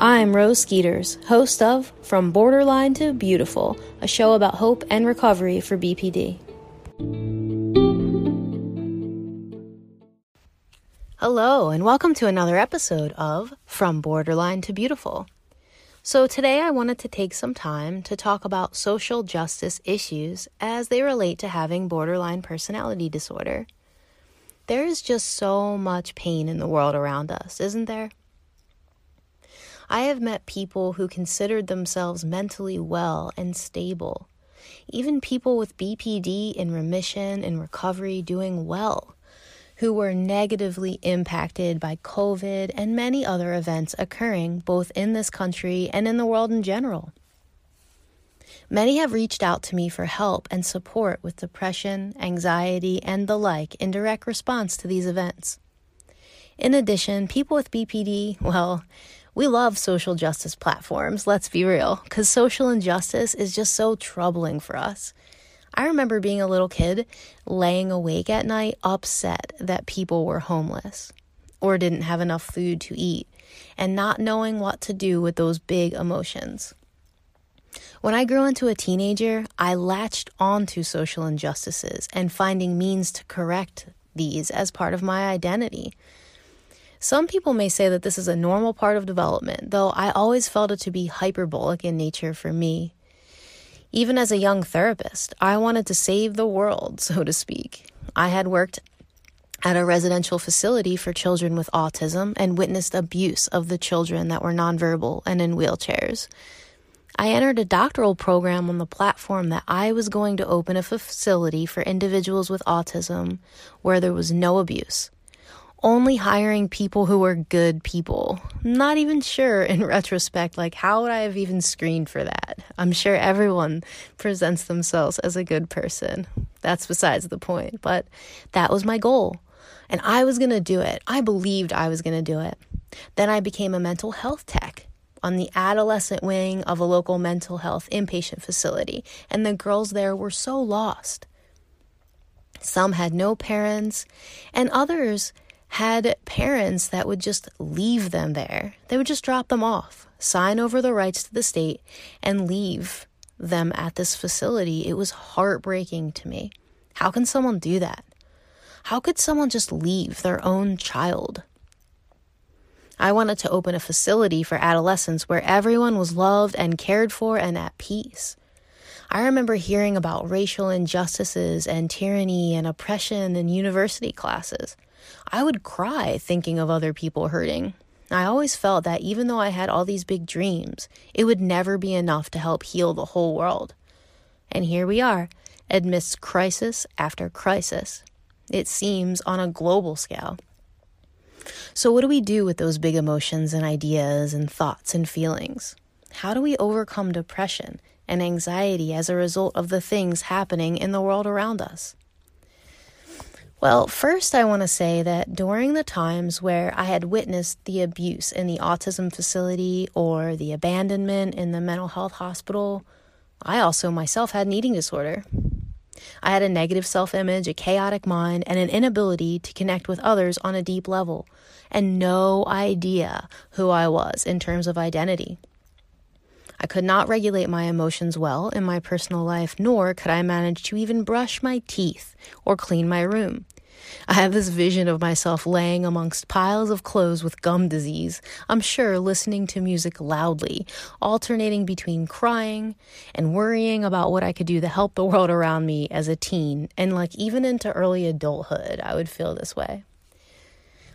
I'm Rose Skeeters, host of From Borderline to Beautiful, a show about hope and recovery for BPD. Hello, and welcome to another episode of From Borderline to Beautiful. So, today I wanted to take some time to talk about social justice issues as they relate to having borderline personality disorder. There is just so much pain in the world around us, isn't there? I have met people who considered themselves mentally well and stable. Even people with BPD in remission and recovery doing well, who were negatively impacted by COVID and many other events occurring both in this country and in the world in general. Many have reached out to me for help and support with depression, anxiety, and the like in direct response to these events. In addition, people with BPD, well, we love social justice platforms, let's be real, because social injustice is just so troubling for us. I remember being a little kid laying awake at night upset that people were homeless or didn't have enough food to eat and not knowing what to do with those big emotions. When I grew into a teenager, I latched onto social injustices and finding means to correct these as part of my identity. Some people may say that this is a normal part of development, though I always felt it to be hyperbolic in nature for me. Even as a young therapist, I wanted to save the world, so to speak. I had worked at a residential facility for children with autism and witnessed abuse of the children that were nonverbal and in wheelchairs. I entered a doctoral program on the platform that I was going to open a facility for individuals with autism where there was no abuse only hiring people who were good people. not even sure in retrospect, like, how would I have even screened for that? I'm sure everyone presents themselves as a good person. That's besides the point. But that was my goal. And I was going to do it. I believed I was going to do it. Then I became a mental health tech on the adolescent wing of a local mental health inpatient facility. And the girls there were so lost. Some had no parents, and others had parents that would just leave them there. They would just drop them off, sign over the rights to the state, and leave them at this facility. It was heartbreaking to me. How can someone do that? How could someone just leave their own child? I wanted to open a facility for adolescents where everyone was loved and cared for and at peace. I remember hearing about racial injustices and tyranny and oppression in university classes. I would cry thinking of other people hurting. I always felt that even though I had all these big dreams, it would never be enough to help heal the whole world. And here we are, amidst crisis after crisis. It seems on a global scale. So, what do we do with those big emotions and ideas and thoughts and feelings? How do we overcome depression and anxiety as a result of the things happening in the world around us? Well, first, I want to say that during the times where I had witnessed the abuse in the autism facility or the abandonment in the mental health hospital, I also myself had an eating disorder. I had a negative self image, a chaotic mind, and an inability to connect with others on a deep level, and no idea who I was in terms of identity. I could not regulate my emotions well in my personal life, nor could I manage to even brush my teeth or clean my room. I have this vision of myself laying amongst piles of clothes with gum disease, I'm sure listening to music loudly, alternating between crying and worrying about what I could do to help the world around me as a teen, and like even into early adulthood, I would feel this way.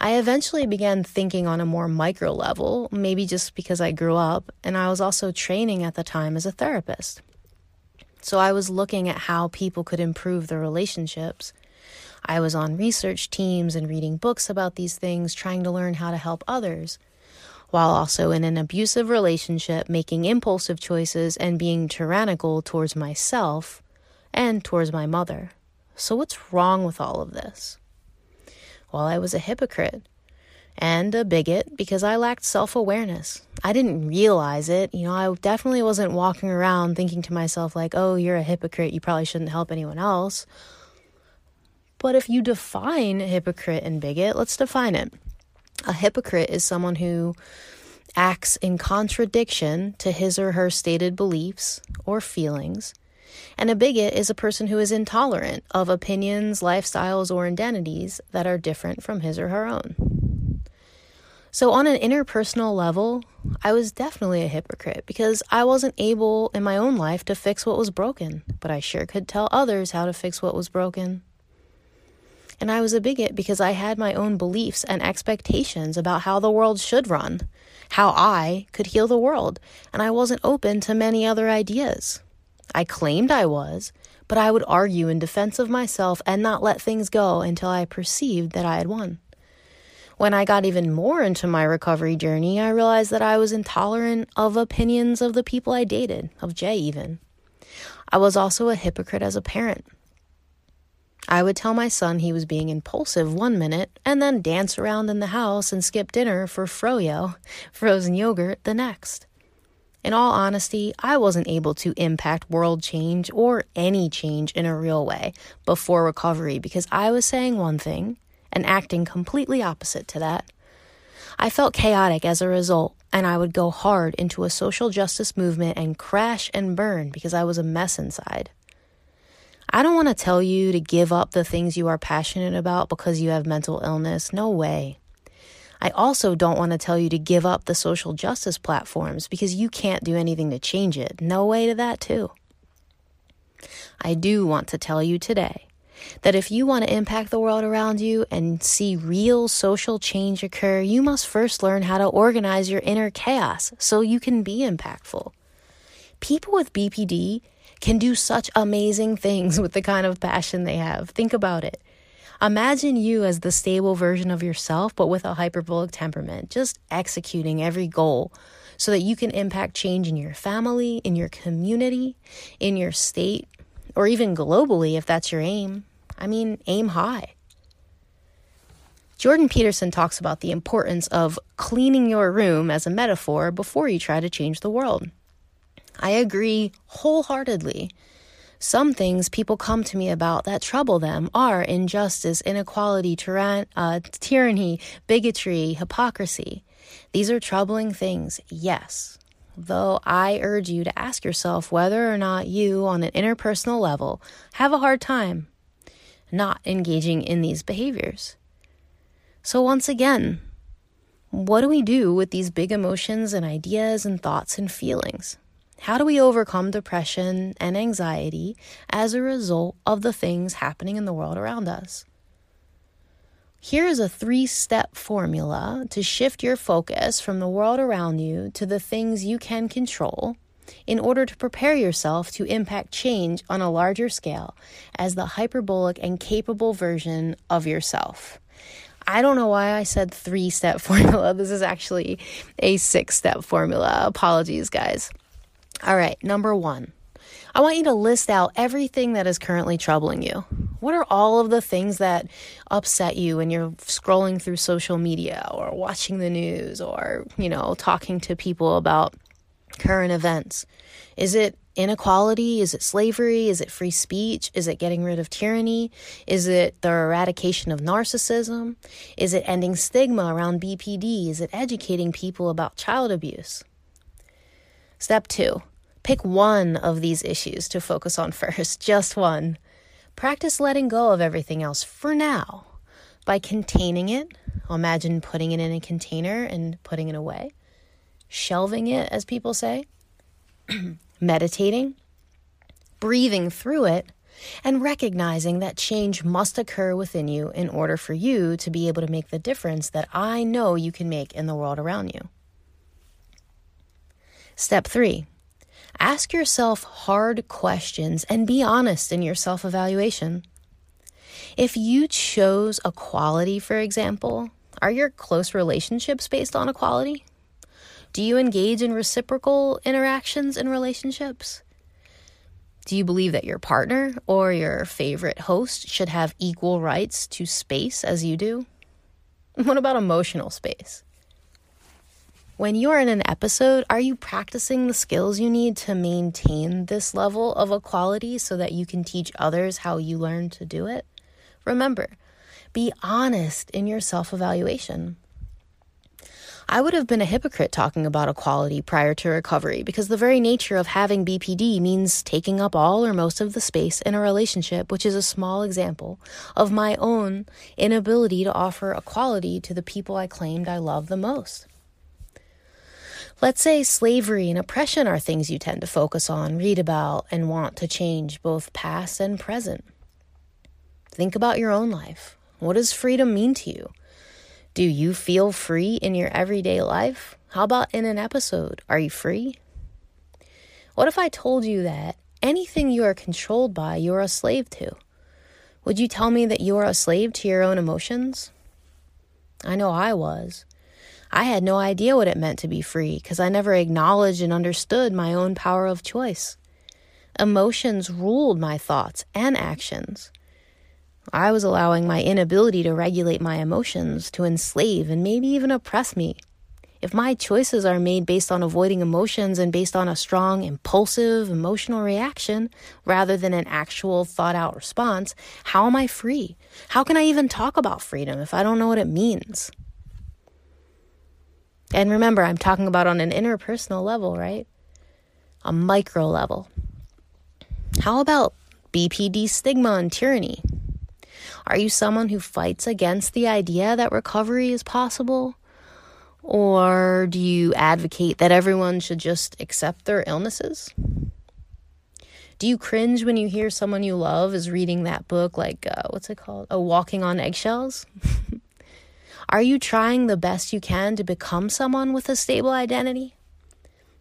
I eventually began thinking on a more micro level, maybe just because I grew up, and I was also training at the time as a therapist. So I was looking at how people could improve their relationships I was on research teams and reading books about these things, trying to learn how to help others, while also in an abusive relationship, making impulsive choices and being tyrannical towards myself and towards my mother. So, what's wrong with all of this? Well, I was a hypocrite and a bigot because I lacked self awareness. I didn't realize it. You know, I definitely wasn't walking around thinking to myself, like, oh, you're a hypocrite. You probably shouldn't help anyone else. But if you define hypocrite and bigot, let's define it. A hypocrite is someone who acts in contradiction to his or her stated beliefs or feelings. And a bigot is a person who is intolerant of opinions, lifestyles, or identities that are different from his or her own. So, on an interpersonal level, I was definitely a hypocrite because I wasn't able in my own life to fix what was broken, but I sure could tell others how to fix what was broken. And I was a bigot because I had my own beliefs and expectations about how the world should run, how I could heal the world, and I wasn't open to many other ideas. I claimed I was, but I would argue in defense of myself and not let things go until I perceived that I had won. When I got even more into my recovery journey, I realized that I was intolerant of opinions of the people I dated, of Jay even. I was also a hypocrite as a parent. I would tell my son he was being impulsive one minute and then dance around in the house and skip dinner for froyo, frozen yogurt, the next. In all honesty, I wasn't able to impact world change or any change in a real way before recovery because I was saying one thing and acting completely opposite to that. I felt chaotic as a result, and I would go hard into a social justice movement and crash and burn because I was a mess inside. I don't want to tell you to give up the things you are passionate about because you have mental illness. No way. I also don't want to tell you to give up the social justice platforms because you can't do anything to change it. No way to that, too. I do want to tell you today that if you want to impact the world around you and see real social change occur, you must first learn how to organize your inner chaos so you can be impactful. People with BPD can do such amazing things with the kind of passion they have. Think about it. Imagine you as the stable version of yourself, but with a hyperbolic temperament, just executing every goal so that you can impact change in your family, in your community, in your state, or even globally if that's your aim. I mean, aim high. Jordan Peterson talks about the importance of cleaning your room as a metaphor before you try to change the world. I agree wholeheartedly. Some things people come to me about that trouble them are injustice, inequality, tyran- uh, tyranny, bigotry, hypocrisy. These are troubling things, yes. Though I urge you to ask yourself whether or not you, on an interpersonal level, have a hard time not engaging in these behaviors. So, once again, what do we do with these big emotions and ideas and thoughts and feelings? How do we overcome depression and anxiety as a result of the things happening in the world around us? Here is a three step formula to shift your focus from the world around you to the things you can control in order to prepare yourself to impact change on a larger scale as the hyperbolic and capable version of yourself. I don't know why I said three step formula. This is actually a six step formula. Apologies, guys. All right, number one. I want you to list out everything that is currently troubling you. What are all of the things that upset you when you're scrolling through social media or watching the news or, you know, talking to people about current events? Is it inequality? Is it slavery? Is it free speech? Is it getting rid of tyranny? Is it the eradication of narcissism? Is it ending stigma around BPD? Is it educating people about child abuse? Step two, pick one of these issues to focus on first, just one. Practice letting go of everything else for now by containing it. Imagine putting it in a container and putting it away, shelving it, as people say, meditating, breathing through it, and recognizing that change must occur within you in order for you to be able to make the difference that I know you can make in the world around you. Step three, ask yourself hard questions and be honest in your self evaluation. If you chose equality, for example, are your close relationships based on equality? Do you engage in reciprocal interactions in relationships? Do you believe that your partner or your favorite host should have equal rights to space as you do? What about emotional space? When you're in an episode, are you practicing the skills you need to maintain this level of equality so that you can teach others how you learn to do it? Remember, be honest in your self evaluation. I would have been a hypocrite talking about equality prior to recovery because the very nature of having BPD means taking up all or most of the space in a relationship, which is a small example of my own inability to offer equality to the people I claimed I love the most. Let's say slavery and oppression are things you tend to focus on, read about, and want to change both past and present. Think about your own life. What does freedom mean to you? Do you feel free in your everyday life? How about in an episode? Are you free? What if I told you that anything you are controlled by, you're a slave to? Would you tell me that you are a slave to your own emotions? I know I was. I had no idea what it meant to be free because I never acknowledged and understood my own power of choice. Emotions ruled my thoughts and actions. I was allowing my inability to regulate my emotions to enslave and maybe even oppress me. If my choices are made based on avoiding emotions and based on a strong, impulsive, emotional reaction rather than an actual thought out response, how am I free? How can I even talk about freedom if I don't know what it means? And remember, I'm talking about on an interpersonal level, right? A micro level. How about BPD stigma and tyranny? Are you someone who fights against the idea that recovery is possible? Or do you advocate that everyone should just accept their illnesses? Do you cringe when you hear someone you love is reading that book, like, uh, what's it called? Oh, Walking on Eggshells? Are you trying the best you can to become someone with a stable identity?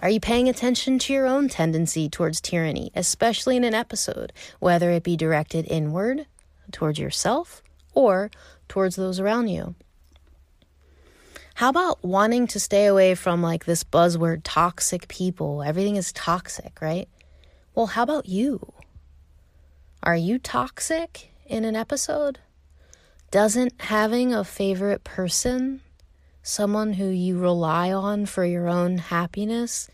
Are you paying attention to your own tendency towards tyranny, especially in an episode, whether it be directed inward towards yourself or towards those around you. How about wanting to stay away from like this buzzword toxic people? Everything is toxic, right? Well, how about you? Are you toxic in an episode? Doesn't having a favorite person, someone who you rely on for your own happiness,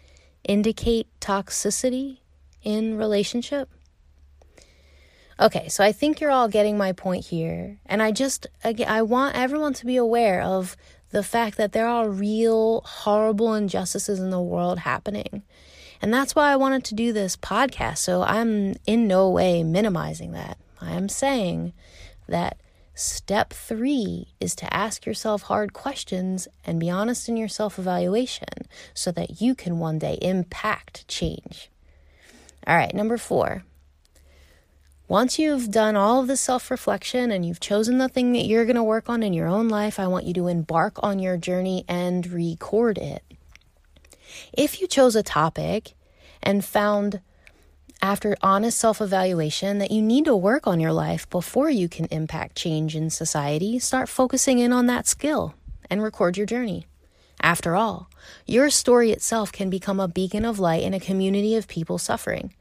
indicate toxicity in relationship? Okay, so I think you're all getting my point here. And I just, I want everyone to be aware of the fact that there are real horrible injustices in the world happening. And that's why I wanted to do this podcast. So I'm in no way minimizing that. I am saying that step three is to ask yourself hard questions and be honest in your self evaluation so that you can one day impact change. All right, number four once you've done all of the self reflection and you've chosen the thing that you're going to work on in your own life, I want you to embark on your journey and record it. If you chose a topic and found after honest self evaluation that you need to work on your life before you can impact change in society, start focusing in on that skill and record your journey. After all, your story itself can become a beacon of light in a community of people suffering.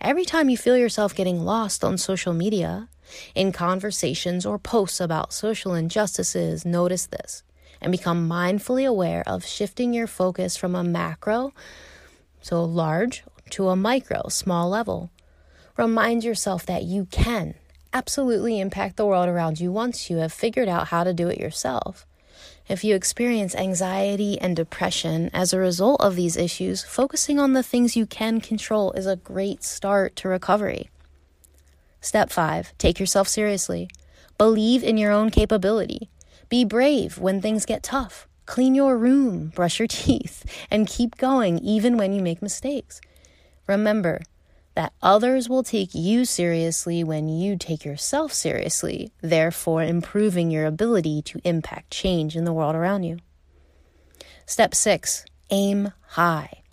Every time you feel yourself getting lost on social media, in conversations or posts about social injustices, notice this and become mindfully aware of shifting your focus from a macro, so large, to a micro, small level. Remind yourself that you can absolutely impact the world around you once you have figured out how to do it yourself. If you experience anxiety and depression as a result of these issues, focusing on the things you can control is a great start to recovery. Step five, take yourself seriously. Believe in your own capability. Be brave when things get tough. Clean your room, brush your teeth, and keep going even when you make mistakes. Remember, that others will take you seriously when you take yourself seriously, therefore, improving your ability to impact change in the world around you. Step six, aim high.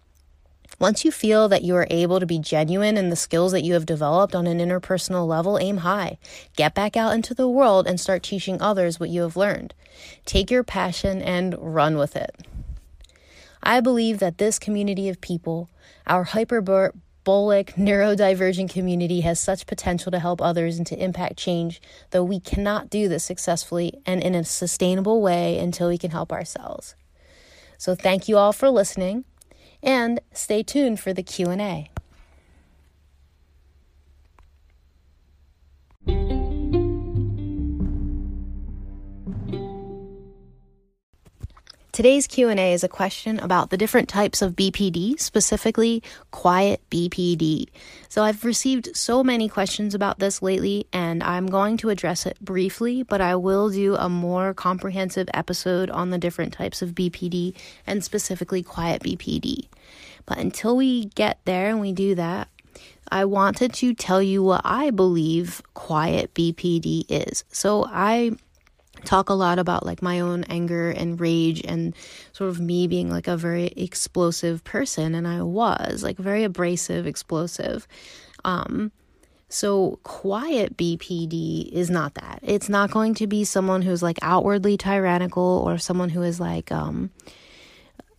Once you feel that you are able to be genuine in the skills that you have developed on an interpersonal level, aim high. Get back out into the world and start teaching others what you have learned. Take your passion and run with it. I believe that this community of people, our hyper Bolic neurodivergent community has such potential to help others and to impact change, though we cannot do this successfully and in a sustainable way until we can help ourselves. So thank you all for listening and stay tuned for the Q&A. Today's Q&A is a question about the different types of BPD, specifically quiet BPD. So I've received so many questions about this lately and I'm going to address it briefly, but I will do a more comprehensive episode on the different types of BPD and specifically quiet BPD. But until we get there and we do that, I wanted to tell you what I believe quiet BPD is. So I talk a lot about like my own anger and rage and sort of me being like a very explosive person and I was like very abrasive, explosive. Um so quiet BPD is not that. It's not going to be someone who's like outwardly tyrannical or someone who is like um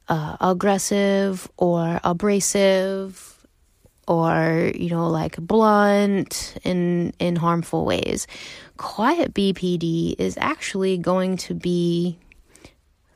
uh, aggressive or abrasive or you know like blunt in in harmful ways. Quiet bpd is actually going to be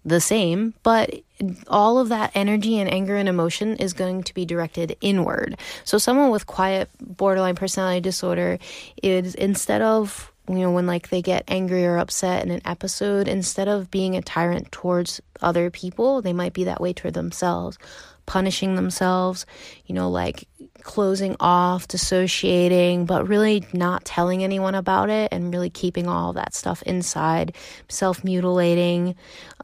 the same but all of that energy and anger and emotion is going to be directed inward. So someone with quiet borderline personality disorder is instead of you know when like they get angry or upset in an episode instead of being a tyrant towards other people they might be that way toward themselves punishing themselves you know like closing off dissociating but really not telling anyone about it and really keeping all that stuff inside self-mutilating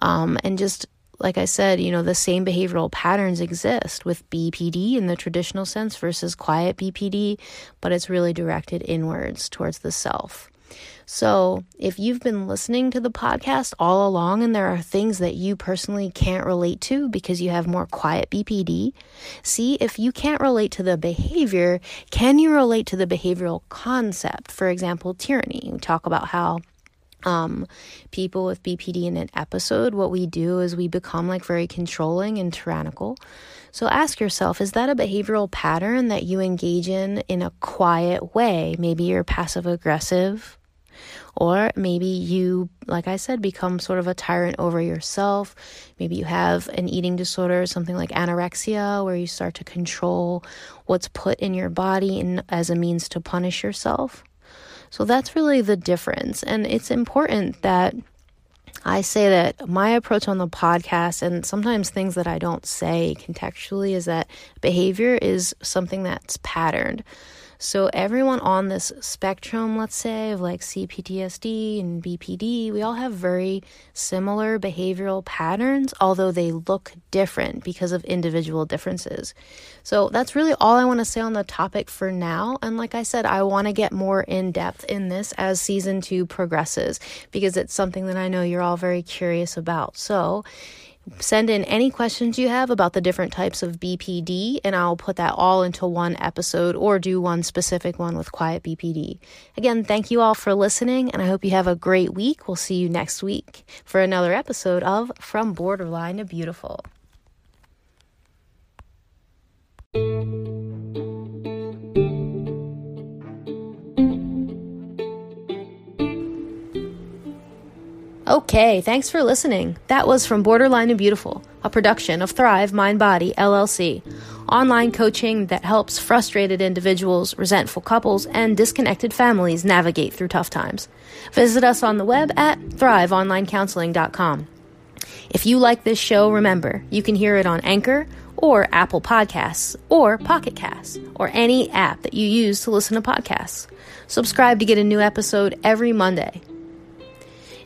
um, and just like I said, you know, the same behavioral patterns exist with BPD in the traditional sense versus quiet BPD, but it's really directed inwards towards the self. So, if you've been listening to the podcast all along and there are things that you personally can't relate to because you have more quiet BPD, see if you can't relate to the behavior, can you relate to the behavioral concept? For example, tyranny. We talk about how um, people with BPD in an episode, what we do is we become like very controlling and tyrannical. So ask yourself, is that a behavioral pattern that you engage in in a quiet way? Maybe you're passive aggressive or maybe you, like I said, become sort of a tyrant over yourself. Maybe you have an eating disorder, something like anorexia, where you start to control what's put in your body as a means to punish yourself. So that's really the difference. And it's important that I say that my approach on the podcast and sometimes things that I don't say contextually is that behavior is something that's patterned. So, everyone on this spectrum, let's say, of like CPTSD and BPD, we all have very similar behavioral patterns, although they look different because of individual differences. So, that's really all I want to say on the topic for now. And like I said, I want to get more in depth in this as season two progresses because it's something that I know you're all very curious about. So, Send in any questions you have about the different types of BPD, and I'll put that all into one episode or do one specific one with Quiet BPD. Again, thank you all for listening, and I hope you have a great week. We'll see you next week for another episode of From Borderline to Beautiful. Okay, thanks for listening. That was from Borderline and Beautiful, a production of Thrive Mind Body LLC, online coaching that helps frustrated individuals, resentful couples, and disconnected families navigate through tough times. Visit us on the web at thriveonlinecounseling.com. If you like this show, remember, you can hear it on Anchor or Apple Podcasts or Pocket Casts or any app that you use to listen to podcasts. Subscribe to get a new episode every Monday.